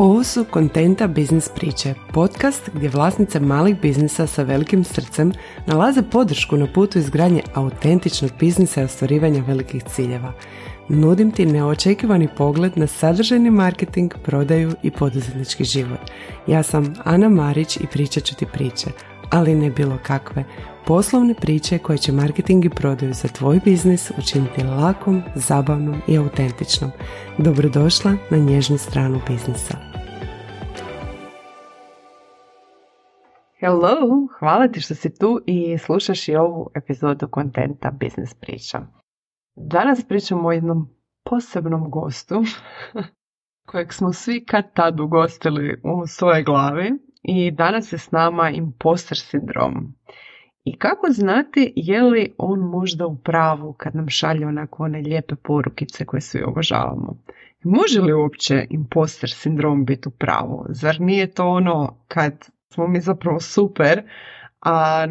Ovo su Kontenta Biznis priče, podcast gdje vlasnice malih biznisa sa velikim srcem nalaze podršku na putu izgradnje autentičnog biznisa i ostvarivanja velikih ciljeva. Nudim ti neočekivani pogled na sadržajni marketing, prodaju i poduzetnički život. Ja sam Ana Marić i pričat ću ti priče, ali ne bilo kakve. Poslovne priče koje će marketing i prodaju za tvoj biznis učiniti lakom, zabavnom i autentičnom. Dobrodošla na nježnu stranu biznisa. Hello, hvala ti što si tu i slušaš i ovu epizodu kontenta Biznis priča. Danas pričamo o jednom posebnom gostu kojeg smo svi kad tad ugostili u svojoj glavi i danas je s nama imposter sindrom. I kako znati je li on možda u pravu kad nam šalje onako one lijepe porukice koje svi obožavamo? Može li uopće imposter sindrom biti u pravu? Zar nije to ono kad smo mi zapravo super, a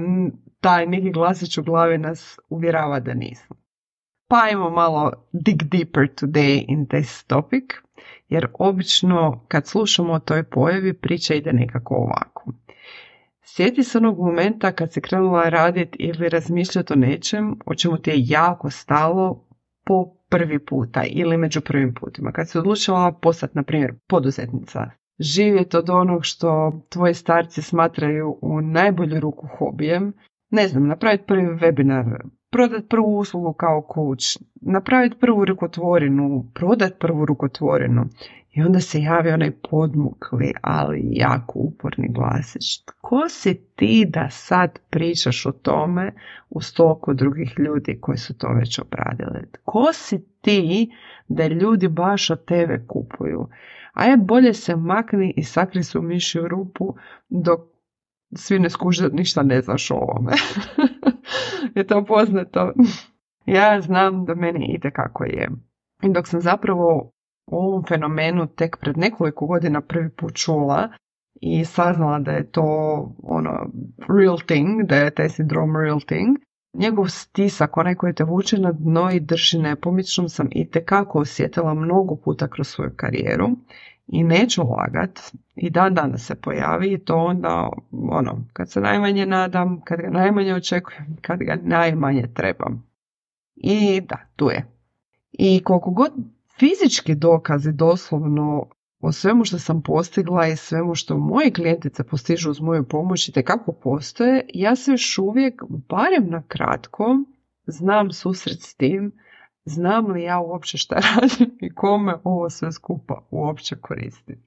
taj neki glasić u glavi nas uvjerava da nismo. Pa ajmo malo dig deeper today in this topic, jer obično kad slušamo o toj pojavi priča ide nekako ovako. Sjeti se onog momenta kad se krenula raditi ili razmišljati o nečem o čemu ti je jako stalo po prvi puta ili među prvim putima. Kad se odlučila postati, na primjer, poduzetnica, živjeti od onog što tvoji starci smatraju u najbolju ruku hobijem, ne znam, napraviti prvi webinar, prodati prvu uslugu kao coach, napraviti prvu rukotvorinu, prodati prvu rukotvorinu. I onda se javi onaj podmukli, ali jako uporni glasić. Ko si ti da sad pričaš o tome u stoku drugih ljudi koji su to već obradili? Ko si ti da ljudi baš od tebe kupuju? a je bolje se makni i sakri se u mišju rupu dok svi ne skuže ništa ne znaš o ovome. je to poznato? ja znam da meni ide kako je. I dok sam zapravo o ovom fenomenu tek pred nekoliko godina prvi put čula i saznala da je to ono real thing, da je taj sindrom real thing, njegov stisak, onaj koji te vuče na dno i drži nepomičnom sam i tekako osjetila mnogo puta kroz svoju karijeru i neću lagat i dan danas se pojavi to onda ono, kad se najmanje nadam, kad ga najmanje očekujem, kad ga najmanje trebam. I da, tu je. I koliko god fizički dokazi doslovno o svemu što sam postigla i svemu što moje klijentice postižu uz moju pomoć i kako postoje, ja se još uvijek, barem na kratko, znam susret s tim znam li ja uopće šta radim i kome ovo sve skupa uopće koristi.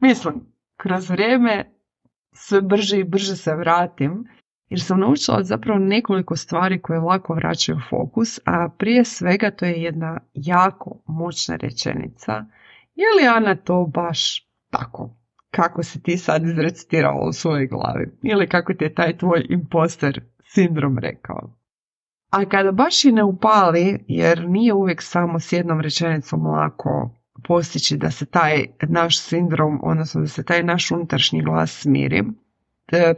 Mislim, kroz vrijeme sve brže i brže se vratim jer sam naučila zapravo nekoliko stvari koje lako vraćaju fokus, a prije svega to je jedna jako moćna rečenica. Je li Ana to baš tako? Kako si ti sad izrecitirala u svojoj glavi? Ili kako ti je taj tvoj imposter sindrom rekao? A kada baš i ne upali, jer nije uvijek samo s jednom rečenicom lako postići da se taj naš sindrom, odnosno da se taj naš unutrašnji glas smiri,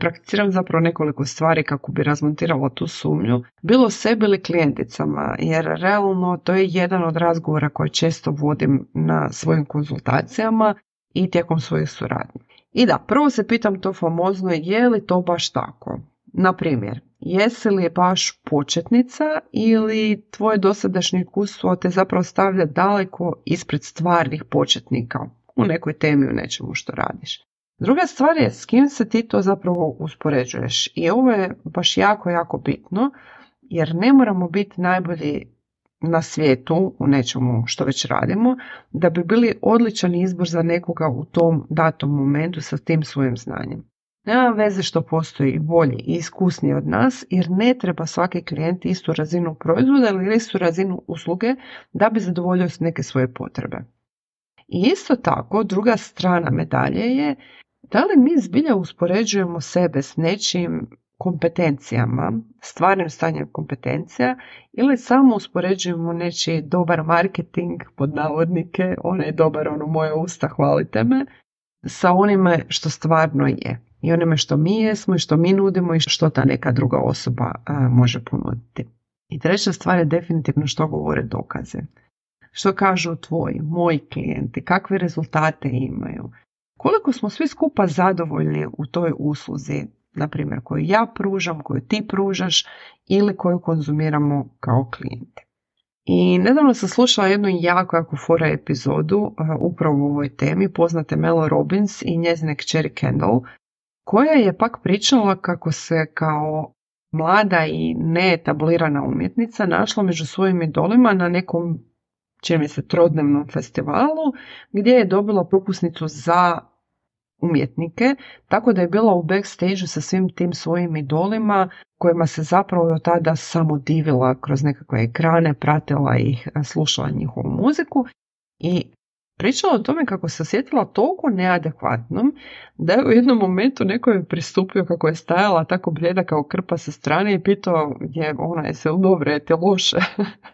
prakticiram zapravo nekoliko stvari kako bi razmontirala tu sumnju, bilo sebi ili klijenticama, jer realno to je jedan od razgovora koje često vodim na svojim konzultacijama i tijekom svojih suradnji. I da, prvo se pitam to famozno je li to baš tako? Na primjer, jesi li baš početnica ili tvoje dosadašnje iskustvo te zapravo stavlja daleko ispred stvarnih početnika u nekoj temi, u nečemu što radiš. Druga stvar je s kim se ti to zapravo uspoređuješ i ovo je baš jako, jako bitno jer ne moramo biti najbolji na svijetu u nečemu što već radimo da bi bili odličan izbor za nekoga u tom datom momentu sa tim svojim znanjem. Nema veze što postoji bolji i iskusniji od nas jer ne treba svaki klijent istu razinu proizvoda ili istu razinu usluge da bi zadovoljio neke svoje potrebe. I isto tako, druga strana medalje je da li mi zbilja uspoređujemo sebe s nečim kompetencijama, stvarnim stanjem kompetencija ili samo uspoređujemo nečiji dobar marketing pod navodnike, onaj dobar ono moje usta, hvalite me, sa onime što stvarno je i onome što mi jesmo i što mi nudimo i što ta neka druga osoba može ponuditi. I treća stvar je definitivno što govore dokaze. što kažu tvoji, moji klijenti, kakve rezultate imaju. Koliko smo svi skupa zadovoljni u toj usluzi, na primjer koju ja pružam, koju ti pružaš ili koju konzumiramo kao klijenti. I nedavno sam slušala jednu jako, jako fora epizodu upravo u ovoj temi poznate Mel Robbins i njezine kćeri Kendall, koja je pak pričala kako se kao mlada i neetablirana umjetnica našla među svojim idolima na nekom čini mi se trodnevnom festivalu gdje je dobila propusnicu za umjetnike, tako da je bila u backstage sa svim tim svojim idolima kojima se zapravo do tada samo divila kroz nekakve ekrane, pratila ih, slušala njihovu muziku. I pričala o tome kako se osjetila toliko neadekvatnom da je u jednom momentu neko je pristupio kako je stajala tako bljeda kao krpa sa strane i pitao je ona je se dobro, je te loše.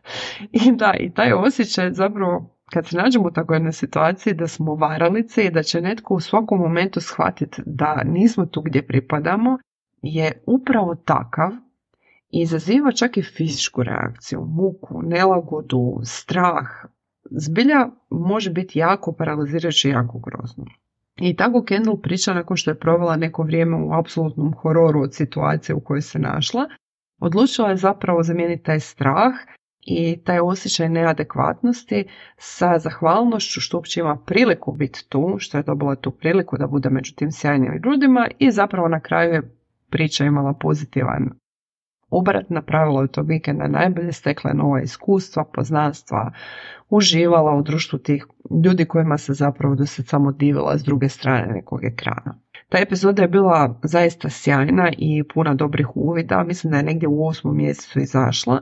I da, i taj osjećaj zapravo kad se nađemo u takvoj jednoj situaciji da smo varalice i da će netko u svakom momentu shvatiti da nismo tu gdje pripadamo je upravo takav i izaziva čak i fizičku reakciju, muku, nelagodu, strah. Zbilja može biti jako paralizirajuće i jako grozno. I tako Kendall priča nakon što je provela neko vrijeme u apsolutnom hororu od situacije u kojoj se našla, odlučila je zapravo zamijeniti taj strah i taj osjećaj neadekvatnosti sa zahvalnošću što uopće ima priliku biti tu, što je dobila tu priliku da bude među tim sjajnim ljudima i zapravo na kraju je priča imala pozitivan obrat, napravila od tog vikenda najbolje, stekla nova iskustva, poznanstva, uživala u društvu tih ljudi kojima se zapravo do sad samo divila s druge strane nekog ekrana. Ta epizoda je bila zaista sjajna i puna dobrih uvida, mislim da je negdje u osmom mjesecu izašla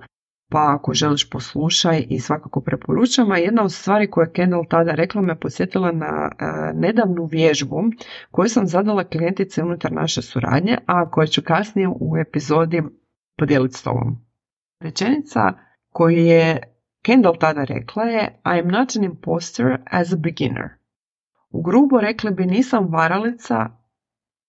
pa ako želiš poslušaj i svakako preporučam. A jedna od stvari koje je Kendall tada rekla me posjetila na e, nedavnu vježbu koju sam zadala klijentice unutar naše suradnje, a koju ću kasnije u epizodi podijeliti s tobom. Rečenica koju je Kendall tada rekla je I am not an imposter as a beginner. U grubo rekli bi nisam varalica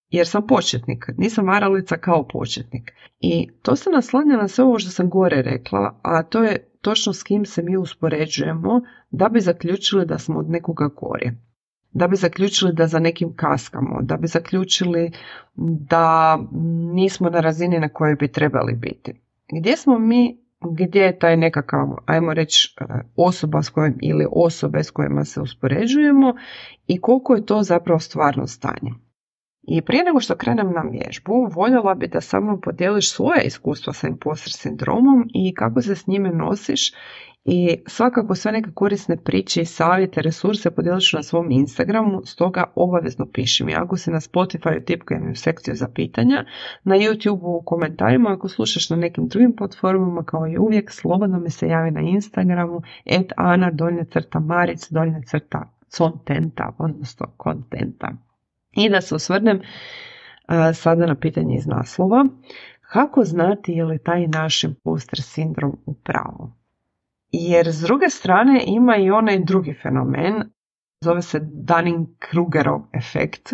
jer sam početnik, nisam varalica kao početnik. I to se naslanja na sve ovo što sam gore rekla, a to je točno s kim se mi uspoređujemo da bi zaključili da smo od nekoga gore. Da bi zaključili da za nekim kaskamo, da bi zaključili da nismo na razini na kojoj bi trebali biti. Gdje smo mi, gdje je taj nekakav, ajmo reći, osoba s kojim ili osobe s kojima se uspoređujemo i koliko je to zapravo stvarno stanje. I prije nego što krenem na vježbu, voljela bi da sa mnom podijeliš svoje iskustvo sa imposter sindromom i kako se s njime nosiš i svakako sve neke korisne priče i savjete, resurse podijeliš na svom Instagramu, stoga obavezno piši mi. Ako si na Spotify tipkaj u sekciju za pitanja, na YouTube u komentarima, ako slušaš na nekim drugim platformama kao i uvijek, slobodno mi se javi na Instagramu, et ana, donje crta, maric, donje crta, contenta, odnosno kontenta. I da se osvrnem sada na pitanje iz naslova. Kako znati je li taj naš imposter sindrom u pravu? Jer s druge strane ima i onaj drugi fenomen, zove se Dunning-Krugerov efekt,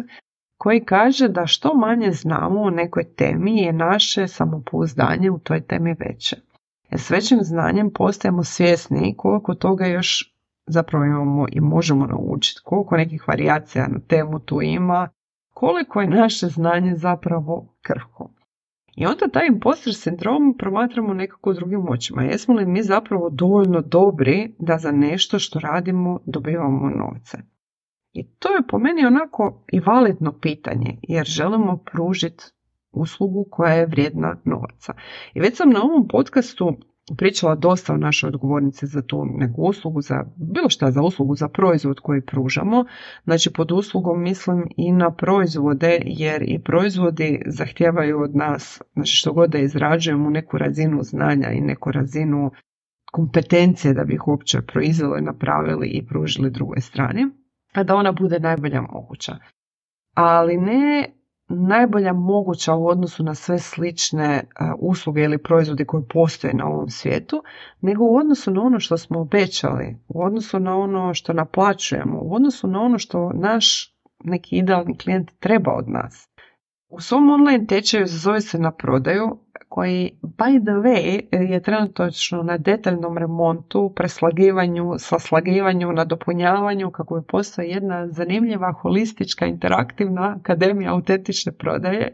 koji kaže da što manje znamo o nekoj temi je naše samopouzdanje u toj temi veće. Jer s većim znanjem postajemo svjesni koliko toga još zapravo imamo i možemo naučiti, koliko nekih varijacija na temu tu ima, koliko je naše znanje zapravo krhko. I onda taj imposter sindrom promatramo nekako drugim očima. Jesmo li mi zapravo dovoljno dobri da za nešto što radimo dobivamo novce? I to je po meni onako i validno pitanje, jer želimo pružiti uslugu koja je vrijedna novaca. I već sam na ovom podcastu pričala dosta o našoj odgovornici za tu neku uslugu, za bilo šta za uslugu, za proizvod koji pružamo. Znači pod uslugom mislim i na proizvode jer i proizvodi zahtijevaju od nas, znači što god da izrađujemo neku razinu znanja i neku razinu kompetencije da bi ih uopće proizveli, napravili i pružili drugoj strani, a da ona bude najbolja moguća. Ali ne najbolja moguća u odnosu na sve slične e, usluge ili proizvode koji postoje na ovom svijetu, nego u odnosu na ono što smo obećali, u odnosu na ono što naplaćujemo, u odnosu na ono što naš neki idealni klijent treba od nas. U svom online tečaju zove se na prodaju koji by the way je trenutno na detaljnom remontu, preslagivanju, saslagivanju, nadopunjavanju kako bi postoji jedna zanimljiva holistička interaktivna akademija autentične prodaje.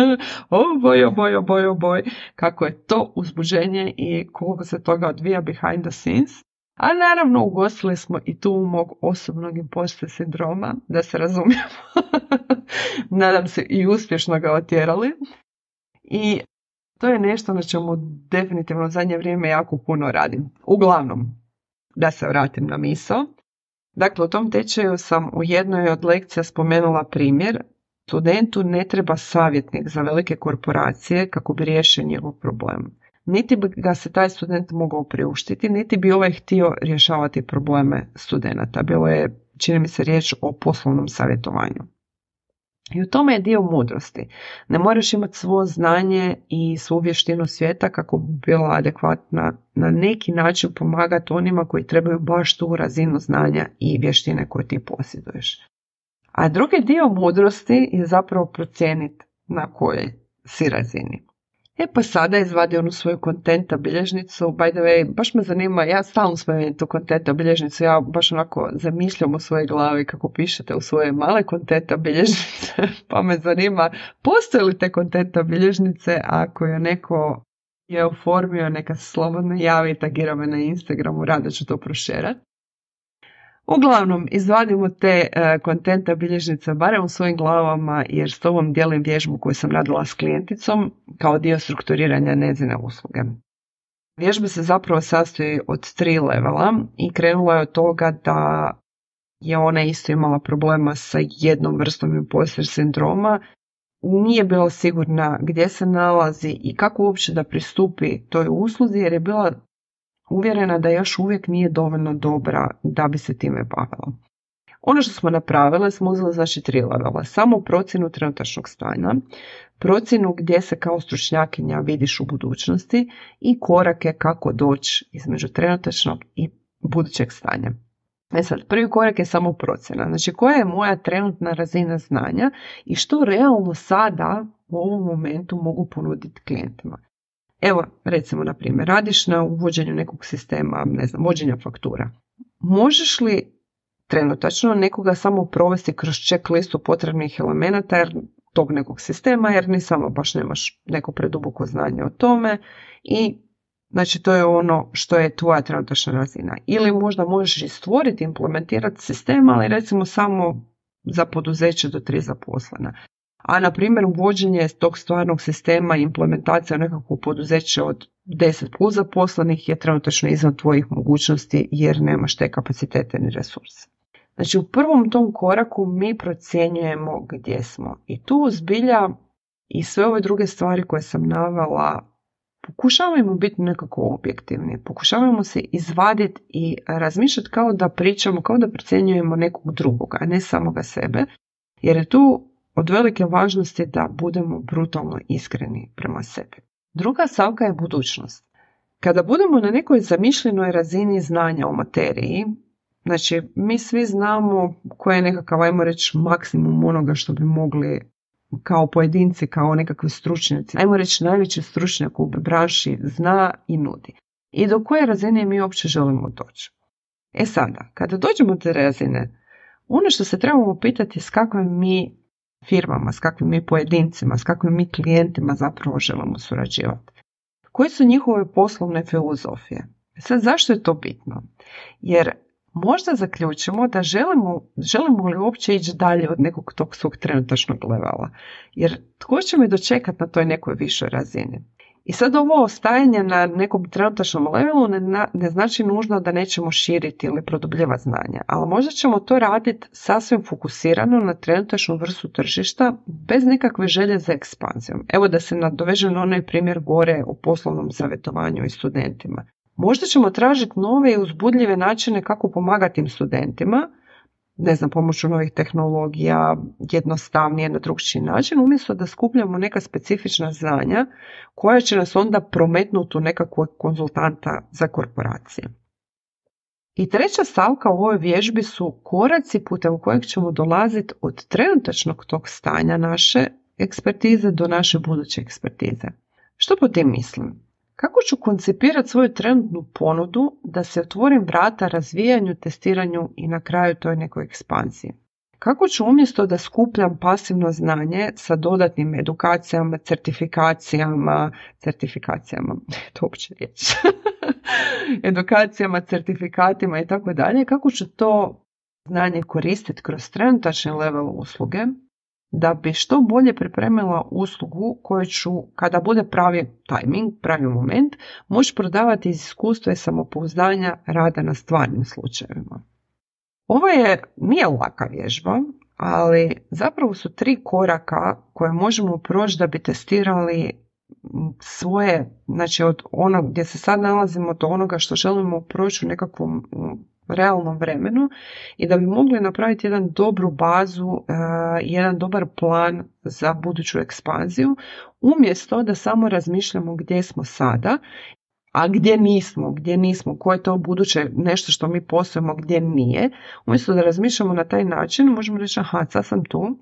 o boj, o boj, o boj, o boj, kako je to uzbuđenje i koliko se toga odvija behind the scenes. A naravno ugostili smo i tu mog osobnog imposter sindroma, da se razumijemo. Nadam se i uspješno ga otjerali. I to je nešto na čemu definitivno zadnje vrijeme jako puno radim. Uglavnom, da se vratim na misao. Dakle, u tom tečaju sam u jednoj od lekcija spomenula primjer. Studentu ne treba savjetnik za velike korporacije kako bi riješio njegov problem. Niti bi ga se taj student mogao priuštiti, niti bi ovaj htio rješavati probleme studenata. Bilo je, čini mi se, riječ o poslovnom savjetovanju. I u tome je dio mudrosti. Ne moraš imati svo znanje i svu vještinu svijeta kako bi bila adekvatna na neki način pomagati onima koji trebaju baš tu razinu znanja i vještine koje ti posjeduješ. A drugi dio mudrosti je zapravo procijeniti na kojoj si razini. E pa sada izvadi onu svoju kontenta bilježnicu, by the way, baš me zanima, ja stalno spomenem tu kontenta bilježnicu, ja baš onako zamišljam u svojoj glavi kako pišete u svoje male kontenta bilježnice, pa me zanima postoje li te kontenta bilježnice, ako je neko je oformio, neka se slobodno javi i tagira me na Instagramu, rado ću to prošerati. Uglavnom, izvadimo te kontenta bilježnica barem u svojim glavama jer s tobom dijelim vježbu koju sam radila s klijenticom kao dio strukturiranja njezine usluge. Vježba se zapravo sastoji od tri levela i krenula je od toga da je ona isto imala problema sa jednom vrstom imposter sindroma, nije bila sigurna gdje se nalazi i kako uopće da pristupi toj usluzi jer je bila uvjerena da još uvijek nije dovoljno dobra da bi se time bavila. Ono što smo napravile smo uzeli znači tri levela. Samo procjenu trenutačnog stanja, procjenu gdje se kao stručnjakinja vidiš u budućnosti i korake kako doći između trenutačnog i budućeg stanja. E sad, prvi korak je samo procjena. Znači, koja je moja trenutna razina znanja i što realno sada u ovom momentu mogu ponuditi klijentima. Evo, recimo, na primjer, radiš na uvođenju nekog sistema, ne znam, vođenja faktura. Možeš li trenutačno nekoga samo provesti kroz check listu potrebnih elemenata jer tog nekog sistema, jer ni samo baš nemaš neko preduboko znanje o tome i Znači to je ono što je tvoja trenutačna razina. Ili možda možeš i stvoriti, implementirati sistem, ali recimo samo za poduzeće do tri zaposlena a na primjer uvođenje tog stvarnog sistema i implementacija nekakvog poduzeća od 10 plus zaposlenih je trenutačno izvan tvojih mogućnosti jer nemaš te kapacitete ni resurse. Znači u prvom tom koraku mi procjenjujemo gdje smo. I tu zbilja i sve ove druge stvari koje sam navela pokušavamo biti nekako objektivni, pokušavamo se izvaditi i razmišljati kao da pričamo, kao da procjenjujemo nekog drugog, a ne samoga sebe, jer je tu od velike važnosti da budemo brutalno iskreni prema sebi. Druga stavka je budućnost. Kada budemo na nekoj zamišljenoj razini znanja o materiji, znači mi svi znamo koji je nekakav, ajmo reći, maksimum onoga što bi mogli kao pojedinci, kao nekakvi stručnjaci, ajmo reći najveći stručnjak u branši zna i nudi. I do koje razine mi uopće želimo doći. E sada, kada dođemo do razine, ono što se trebamo pitati je s kakvim mi firmama, s kakvim mi pojedincima, s kakvim mi klijentima zapravo želimo surađivati. Koje su njihove poslovne filozofije? Sad zašto je to bitno? Jer možda zaključimo da želimo, želimo li uopće ići dalje od nekog tog svog trenutačnog levela. Jer tko će me dočekati na toj nekoj višoj razini? I sad ovo ostajanje na nekom trenutačnom levelu ne, ne znači nužno da nećemo širiti ili produbljivati znanja, ali možda ćemo to raditi sasvim fokusirano na trenutačnu vrstu tržišta bez nekakve želje za ekspanzijom. Evo da se nadovežem na onaj primjer gore o poslovnom savjetovanju i studentima. Možda ćemo tražiti nove i uzbudljive načine kako pomagati tim studentima, ne znam, pomoću novih tehnologija, jednostavnije na drugčiji način, umjesto da skupljamo neka specifična znanja koja će nas onda prometnuti u nekakvog konzultanta za korporacije. I treća stavka u ovoj vježbi su koraci putem kojeg ćemo dolaziti od trenutačnog tog stanja naše ekspertize do naše buduće ekspertize. Što po tim mislim? Kako ću koncipirati svoju trenutnu ponudu da se otvorim vrata razvijanju, testiranju i na kraju toj nekoj ekspanziji? Kako ću umjesto da skupljam pasivno znanje sa dodatnim edukacijama, certifikacijama, certifikacijama, to uopće riječ, edukacijama, certifikatima i tako dalje, kako ću to znanje koristiti kroz trenutačni level usluge, da bi što bolje pripremila uslugu koju ću, kada bude pravi timing, pravi moment, moći prodavati iz iskustva i samopouzdanja rada na stvarnim slučajevima. Ovo je, nije laka vježba, ali zapravo su tri koraka koje možemo proći da bi testirali svoje, znači od onog gdje se sad nalazimo do onoga što želimo proći u nekakvom realnom vremenu i da bi mogli napraviti jedan dobru bazu, e, jedan dobar plan za buduću ekspanziju, umjesto da samo razmišljamo gdje smo sada a gdje nismo, gdje nismo, koje je to buduće nešto što mi postojimo, gdje nije. Umjesto da razmišljamo na taj način, možemo reći, aha, sad sam tu,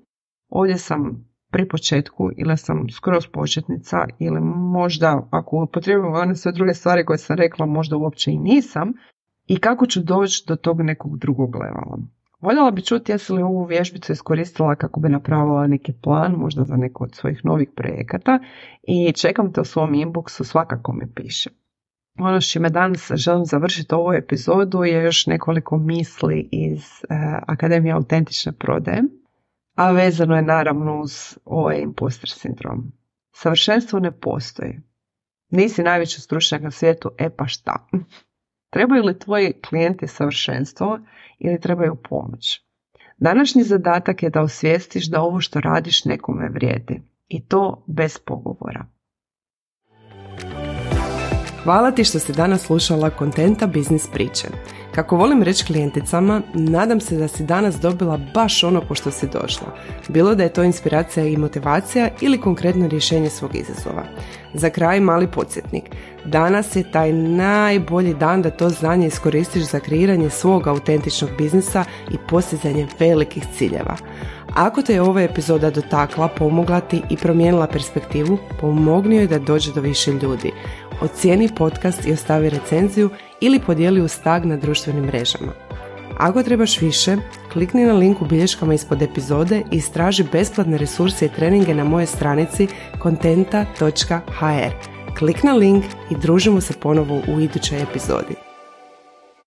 ovdje sam pri početku ili sam skroz početnica ili možda ako upotrebujemo one sve druge stvari koje sam rekla možda uopće i nisam i kako ću doći do tog nekog drugog levala. Voljela bi čuti jesi li ovu vježbicu iskoristila kako bi napravila neki plan, možda za neko od svojih novih projekata i čekam te u svom inboxu, svakako mi piše. Ono što me danas želim završiti ovu epizodu je još nekoliko misli iz uh, Akademije autentične prodaje, a vezano je naravno uz ovaj imposter sindrom. Savršenstvo ne postoji. Nisi najveći stručnjak na svijetu, e pa šta? Trebaju li tvoji klijenti savršenstvo ili trebaju pomoć? Današnji zadatak je da osvijestiš da ovo što radiš nekome vrijedi. I to bez pogovora. Hvala ti što si danas slušala kontenta biznis priče. Kako volim reći klijenticama, nadam se da si danas dobila baš ono po što si došla. Bilo da je to inspiracija i motivacija ili konkretno rješenje svog izazova. Za kraj mali podsjetnik. Danas je taj najbolji dan da to znanje iskoristiš za kreiranje svog autentičnog biznisa i postizanje velikih ciljeva. Ako te je ova epizoda dotakla, pomogla ti i promijenila perspektivu, pomogni joj da dođe do više ljudi. Ocijeni podcast i ostavi recenziju ili podijeli u stag na društvenim mrežama. Ako trebaš više, klikni na link u bilješkama ispod epizode i istraži besplatne resurse i treninge na moje stranici kontenta.hr. Klik na link i družimo se ponovo u idućoj epizodi.